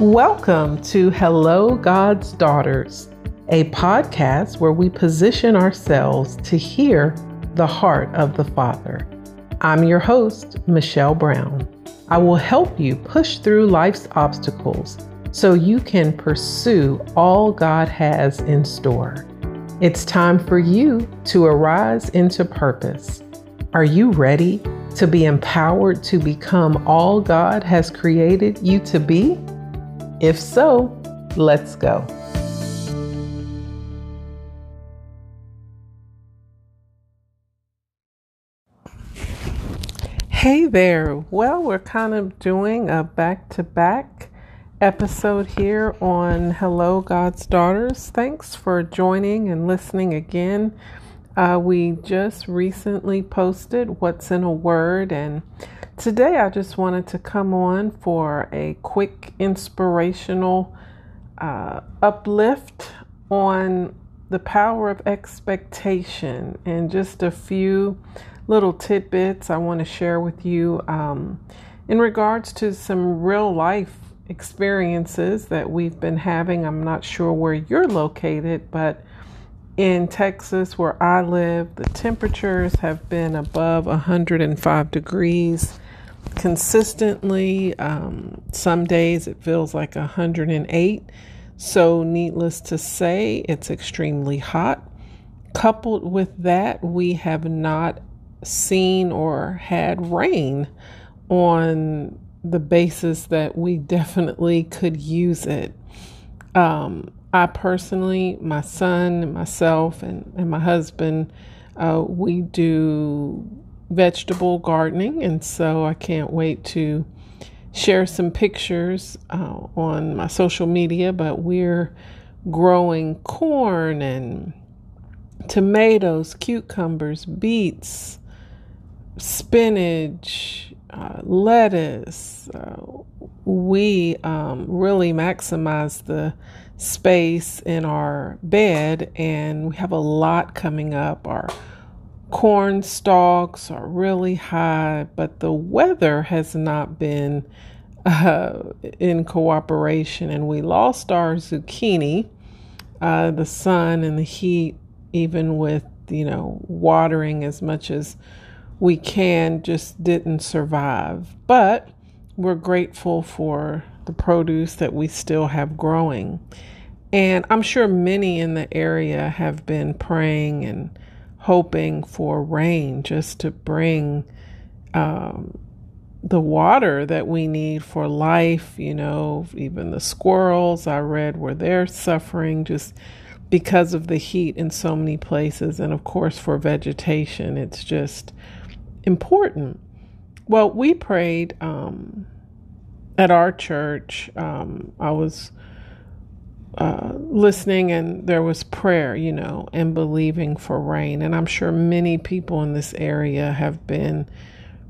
Welcome to Hello, God's Daughters, a podcast where we position ourselves to hear the heart of the Father. I'm your host, Michelle Brown. I will help you push through life's obstacles so you can pursue all God has in store. It's time for you to arise into purpose. Are you ready to be empowered to become all God has created you to be? If so, let's go. Hey there. Well, we're kind of doing a back to back episode here on Hello, God's Daughters. Thanks for joining and listening again. Uh, we just recently posted What's in a Word, and Today, I just wanted to come on for a quick inspirational uh, uplift on the power of expectation and just a few little tidbits I want to share with you um, in regards to some real life experiences that we've been having. I'm not sure where you're located, but in Texas, where I live, the temperatures have been above 105 degrees consistently. Um, some days it feels like 108. So, needless to say, it's extremely hot. Coupled with that, we have not seen or had rain on the basis that we definitely could use it. Um, I personally, my son, myself, and, and my husband, uh, we do vegetable gardening, and so I can't wait to share some pictures uh, on my social media. But we're growing corn and tomatoes, cucumbers, beets, spinach, uh, lettuce. Uh, we um, really maximize the space in our bed, and we have a lot coming up. Our corn stalks are really high, but the weather has not been uh, in cooperation, and we lost our zucchini. Uh, the sun and the heat, even with you know watering as much as we can, just didn't survive. But we're grateful for the produce that we still have growing. And I'm sure many in the area have been praying and hoping for rain just to bring um, the water that we need for life. You know, even the squirrels I read where they're suffering just because of the heat in so many places. And of course, for vegetation, it's just important. Well, we prayed um, at our church. Um, I was uh, listening and there was prayer, you know, and believing for rain. And I'm sure many people in this area have been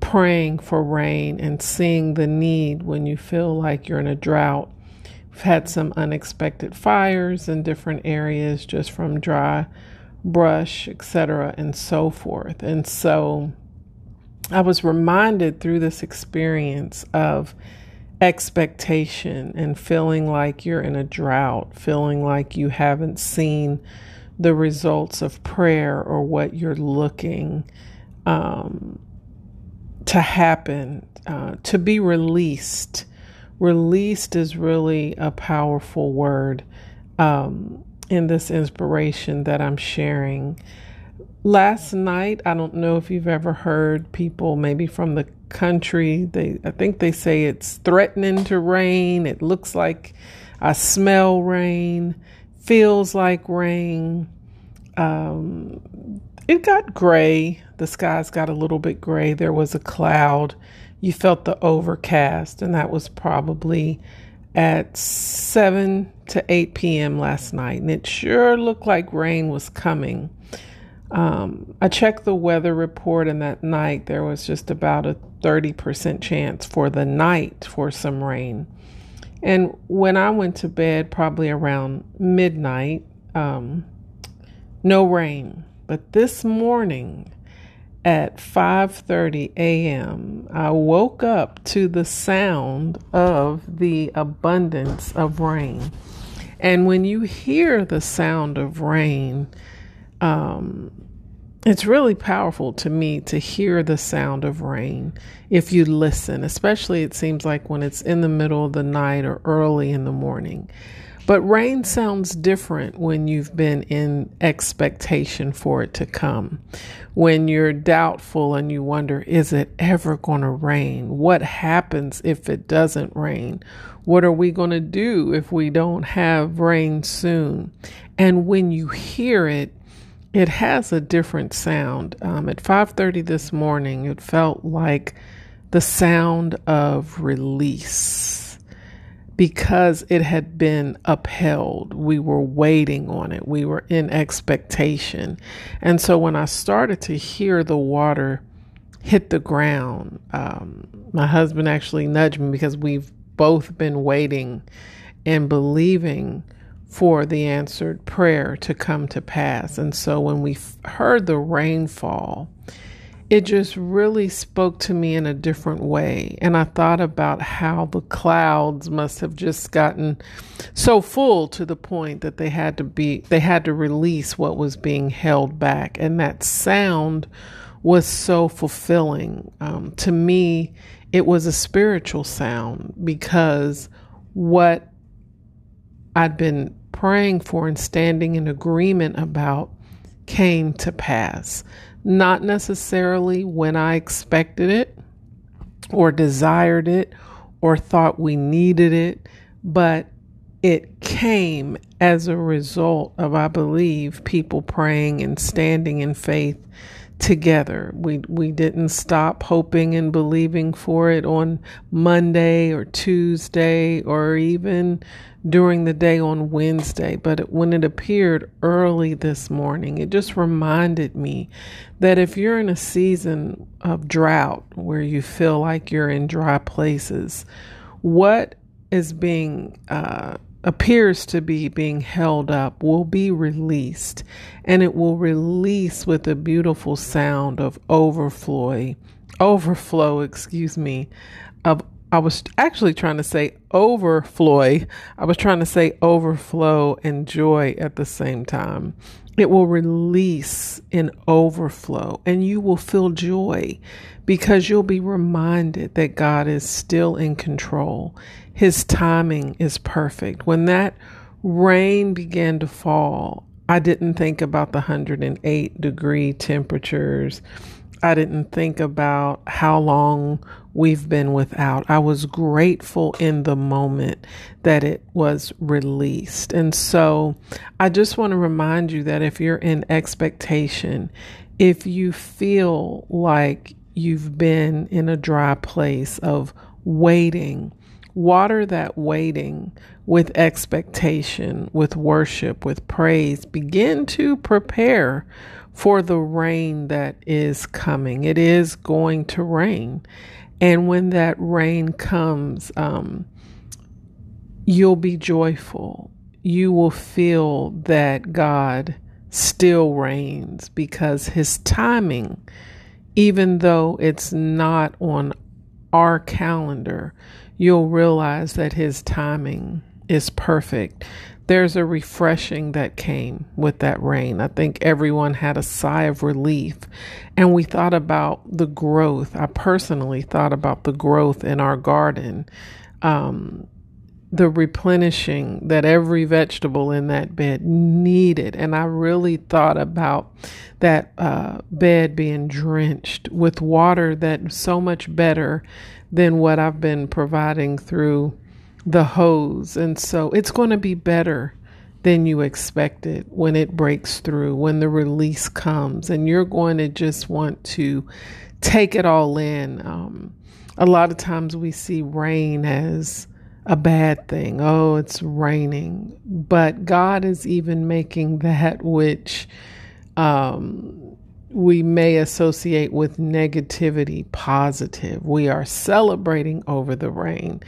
praying for rain and seeing the need when you feel like you're in a drought. We've had some unexpected fires in different areas just from dry brush, etc., and so forth. And so I was reminded through this experience of expectation and feeling like you're in a drought, feeling like you haven't seen the results of prayer or what you're looking um, to happen, uh, to be released. Released is really a powerful word um, in this inspiration that I'm sharing. Last night, I don't know if you've ever heard people, maybe from the country. They, I think they say it's threatening to rain. It looks like I smell rain, feels like rain. Um, it got gray. The skies got a little bit gray. There was a cloud. You felt the overcast, and that was probably at 7 to 8 p.m. last night. And it sure looked like rain was coming. Um, I checked the weather report, and that night there was just about a 30% chance for the night for some rain. And when I went to bed, probably around midnight, um, no rain. But this morning at 5:30 a.m. I woke up to the sound of the abundance of rain. And when you hear the sound of rain, um, it's really powerful to me to hear the sound of rain if you listen, especially it seems like when it's in the middle of the night or early in the morning. But rain sounds different when you've been in expectation for it to come. When you're doubtful and you wonder, is it ever going to rain? What happens if it doesn't rain? What are we going to do if we don't have rain soon? And when you hear it, it has a different sound. Um, at 5:30 this morning, it felt like the sound of release because it had been upheld. We were waiting on it, we were in expectation. And so when I started to hear the water hit the ground, um, my husband actually nudged me because we've both been waiting and believing for the answered prayer to come to pass. And so when we heard the rainfall, it just really spoke to me in a different way. And I thought about how the clouds must have just gotten so full to the point that they had to be, they had to release what was being held back. And that sound was so fulfilling. Um, to me, it was a spiritual sound because what I'd been praying for and standing in agreement about came to pass. Not necessarily when I expected it or desired it or thought we needed it, but it came as a result of, I believe, people praying and standing in faith together. We we didn't stop hoping and believing for it on Monday or Tuesday or even during the day on Wednesday, but when it appeared early this morning, it just reminded me that if you're in a season of drought where you feel like you're in dry places, what is being uh, appears to be being held up will be released, and it will release with a beautiful sound of overflow, overflow, excuse me, of I was actually trying to say overflow. I was trying to say overflow and joy at the same time. It will release in overflow, and you will feel joy because you'll be reminded that God is still in control. His timing is perfect. When that rain began to fall, I didn't think about the 108 degree temperatures. I didn't think about how long we've been without. I was grateful in the moment that it was released. And so I just want to remind you that if you're in expectation, if you feel like you've been in a dry place of waiting, water that waiting with expectation, with worship, with praise. Begin to prepare for the rain that is coming. It is going to rain. And when that rain comes, um, you'll be joyful. You will feel that God still reigns because his timing, even though it's not on our calendar, you'll realize that his timing is perfect there's a refreshing that came with that rain. I think everyone had a sigh of relief. And we thought about the growth. I personally thought about the growth in our garden, um, the replenishing that every vegetable in that bed needed. And I really thought about that uh, bed being drenched with water that's so much better than what I've been providing through the hose. And so it's going to be better than you expected when it breaks through, when the release comes, and you're going to just want to take it all in. Um, a lot of times we see rain as a bad thing. Oh, it's raining. But God is even making that which um, we may associate with negativity positive. We are celebrating over the rain.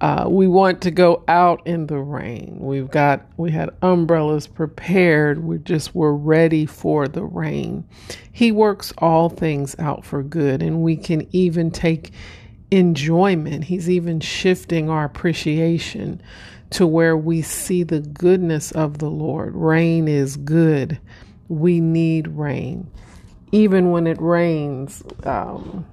Uh, we want to go out in the rain. We've got we had umbrellas prepared. We just were ready for the rain. He works all things out for good, and we can even take enjoyment. He's even shifting our appreciation to where we see the goodness of the Lord. Rain is good. We need rain. Even when it rains, um,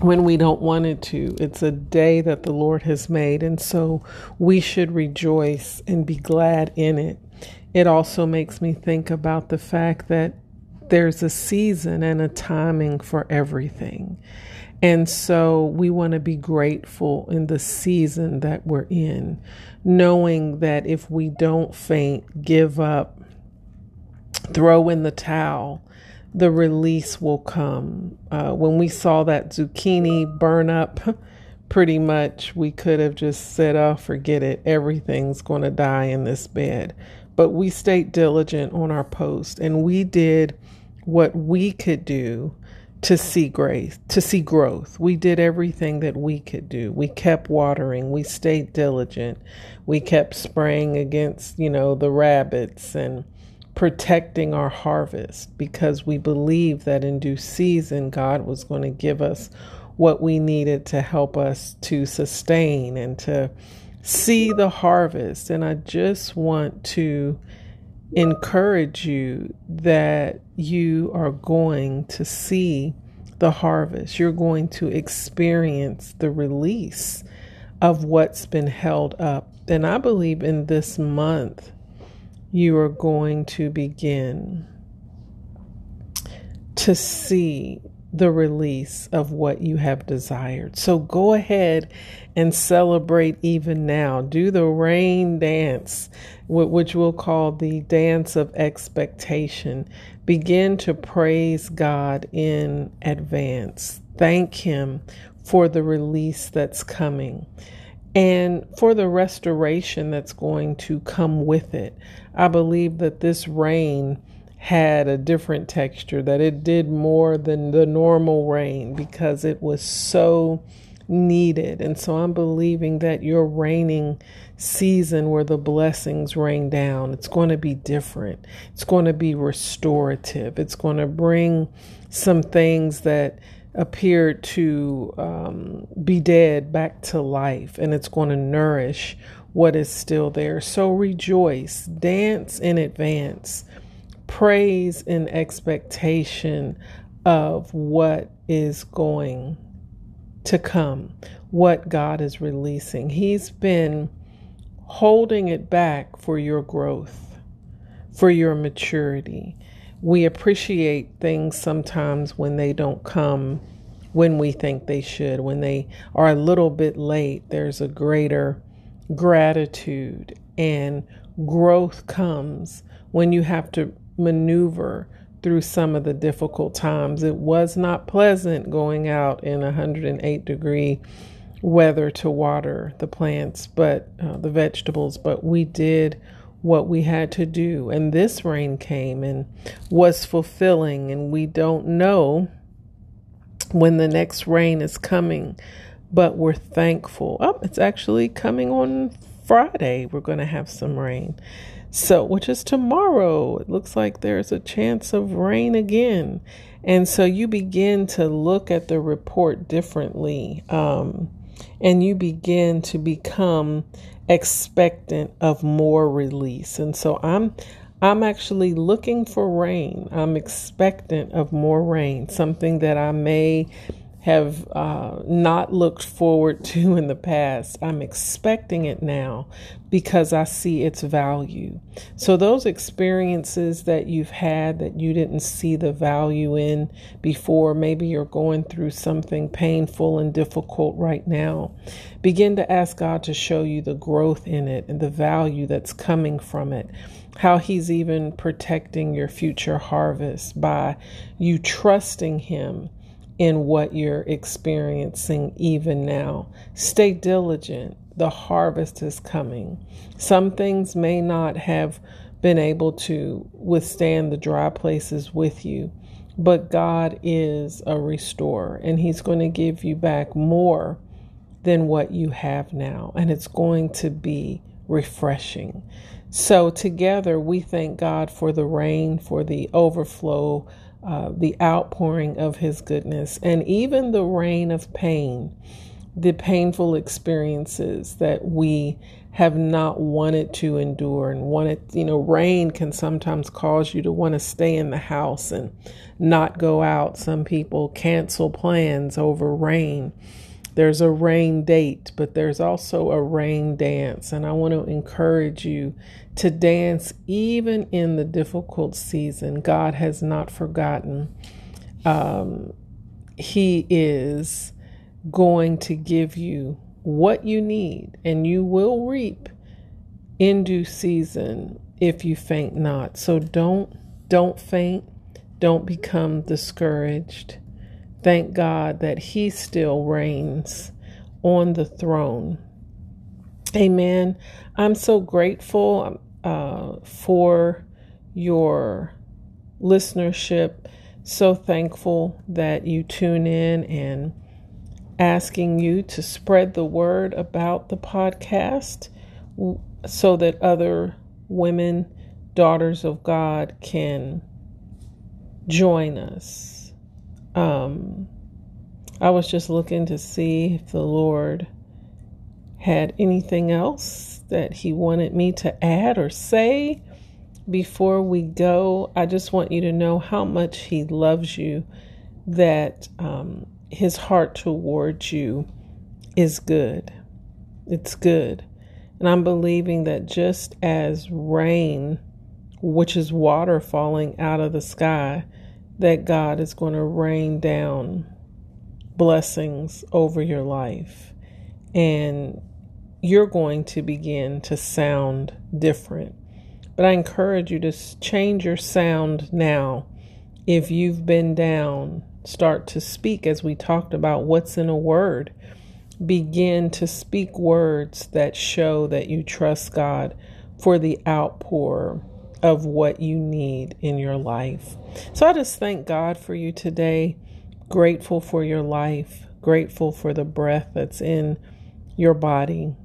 when we don't want it to. It's a day that the Lord has made, and so we should rejoice and be glad in it. It also makes me think about the fact that there's a season and a timing for everything. And so we want to be grateful in the season that we're in, knowing that if we don't faint, give up, throw in the towel, the release will come. Uh, when we saw that zucchini burn up, pretty much we could have just said, oh, forget it. Everything's going to die in this bed. But we stayed diligent on our post and we did what we could do to see grace, to see growth. We did everything that we could do. We kept watering. We stayed diligent. We kept spraying against, you know, the rabbits and protecting our harvest because we believed that in due season God was going to give us what we needed to help us to sustain and to see the harvest. And I just want to encourage you that you are going to see the harvest. You're going to experience the release of what's been held up. And I believe in this month you are going to begin to see the release of what you have desired. So go ahead and celebrate even now. Do the rain dance, which we'll call the dance of expectation. Begin to praise God in advance. Thank Him for the release that's coming and for the restoration that's going to come with it. I believe that this rain had a different texture, that it did more than the normal rain because it was so needed. And so I'm believing that your raining season where the blessings rain down, it's going to be different. It's going to be restorative. It's going to bring some things that appeared to um, be dead back to life, and it's going to nourish what is still there. So rejoice, dance in advance, praise in expectation of what is going to come, what God is releasing. He's been holding it back for your growth, for your maturity we appreciate things sometimes when they don't come when we think they should. When they are a little bit late, there's a greater gratitude and growth comes when you have to maneuver through some of the difficult times. It was not pleasant going out in 108 degree weather to water the plants, but uh, the vegetables, but we did what we had to do. And this rain came and was fulfilling, and we don't know when the next rain is coming, but we're thankful. Oh, it's actually coming on Friday. We're going to have some rain. So, which is tomorrow, it looks like there's a chance of rain again. And so you begin to look at the report differently. Um, and you begin to become expectant of more release. And so I'm I'm actually looking for rain. I'm expectant of more rain, something that I may have uh, not looked forward to in the past. I'm expecting it now because I see its value. So, those experiences that you've had that you didn't see the value in before, maybe you're going through something painful and difficult right now, begin to ask God to show you the growth in it and the value that's coming from it how he's even protecting your future harvest by you trusting him in what you're experiencing even now. Stay diligent. The harvest is coming. Some things may not have been able to withstand the dry places with you, but God is a restorer and He's going to give you back more than what you have now. And it's going to be refreshing. So, together, we thank God for the rain, for the overflow, uh, the outpouring of His goodness, and even the rain of pain, the painful experiences that we have not wanted to endure and wanted, you know, rain can sometimes cause you to want to stay in the house and not go out. Some people cancel plans over rain. There's a rain date, but there's also a rain dance. And I want to encourage you to dance even in the difficult season. God has not forgotten. Um, he is going to give you what you need, and you will reap in due season if you faint not. So don't don't faint, don't become discouraged. Thank God that he still reigns on the throne. Amen. I'm so grateful uh, for your listenership. So thankful that you tune in and asking you to spread the word about the podcast so that other women, daughters of God, can join us. Um, I was just looking to see if the Lord had anything else that He wanted me to add or say. Before we go, I just want you to know how much He loves you, that um, his heart towards you is good. It's good. And I'm believing that just as rain, which is water falling out of the sky, that God is going to rain down blessings over your life. And you're going to begin to sound different. But I encourage you to change your sound now. If you've been down, start to speak as we talked about what's in a word. Begin to speak words that show that you trust God for the outpour of what you need in your life. So I just thank God for you today. Grateful for your life, grateful for the breath that's in your body.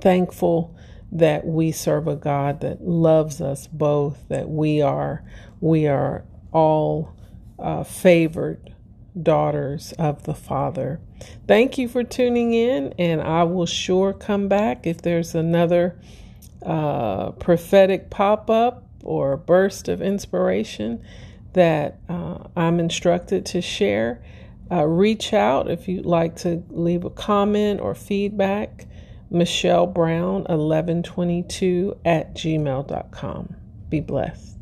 Thankful that we serve a God that loves us both, that we are we are all uh, favored daughters of the Father. Thank you for tuning in, and I will sure come back if there's another uh, prophetic pop up or burst of inspiration that uh, I'm instructed to share. Uh, reach out if you'd like to leave a comment or feedback. Michelle Brown 1122 at gmail.com. Be blessed.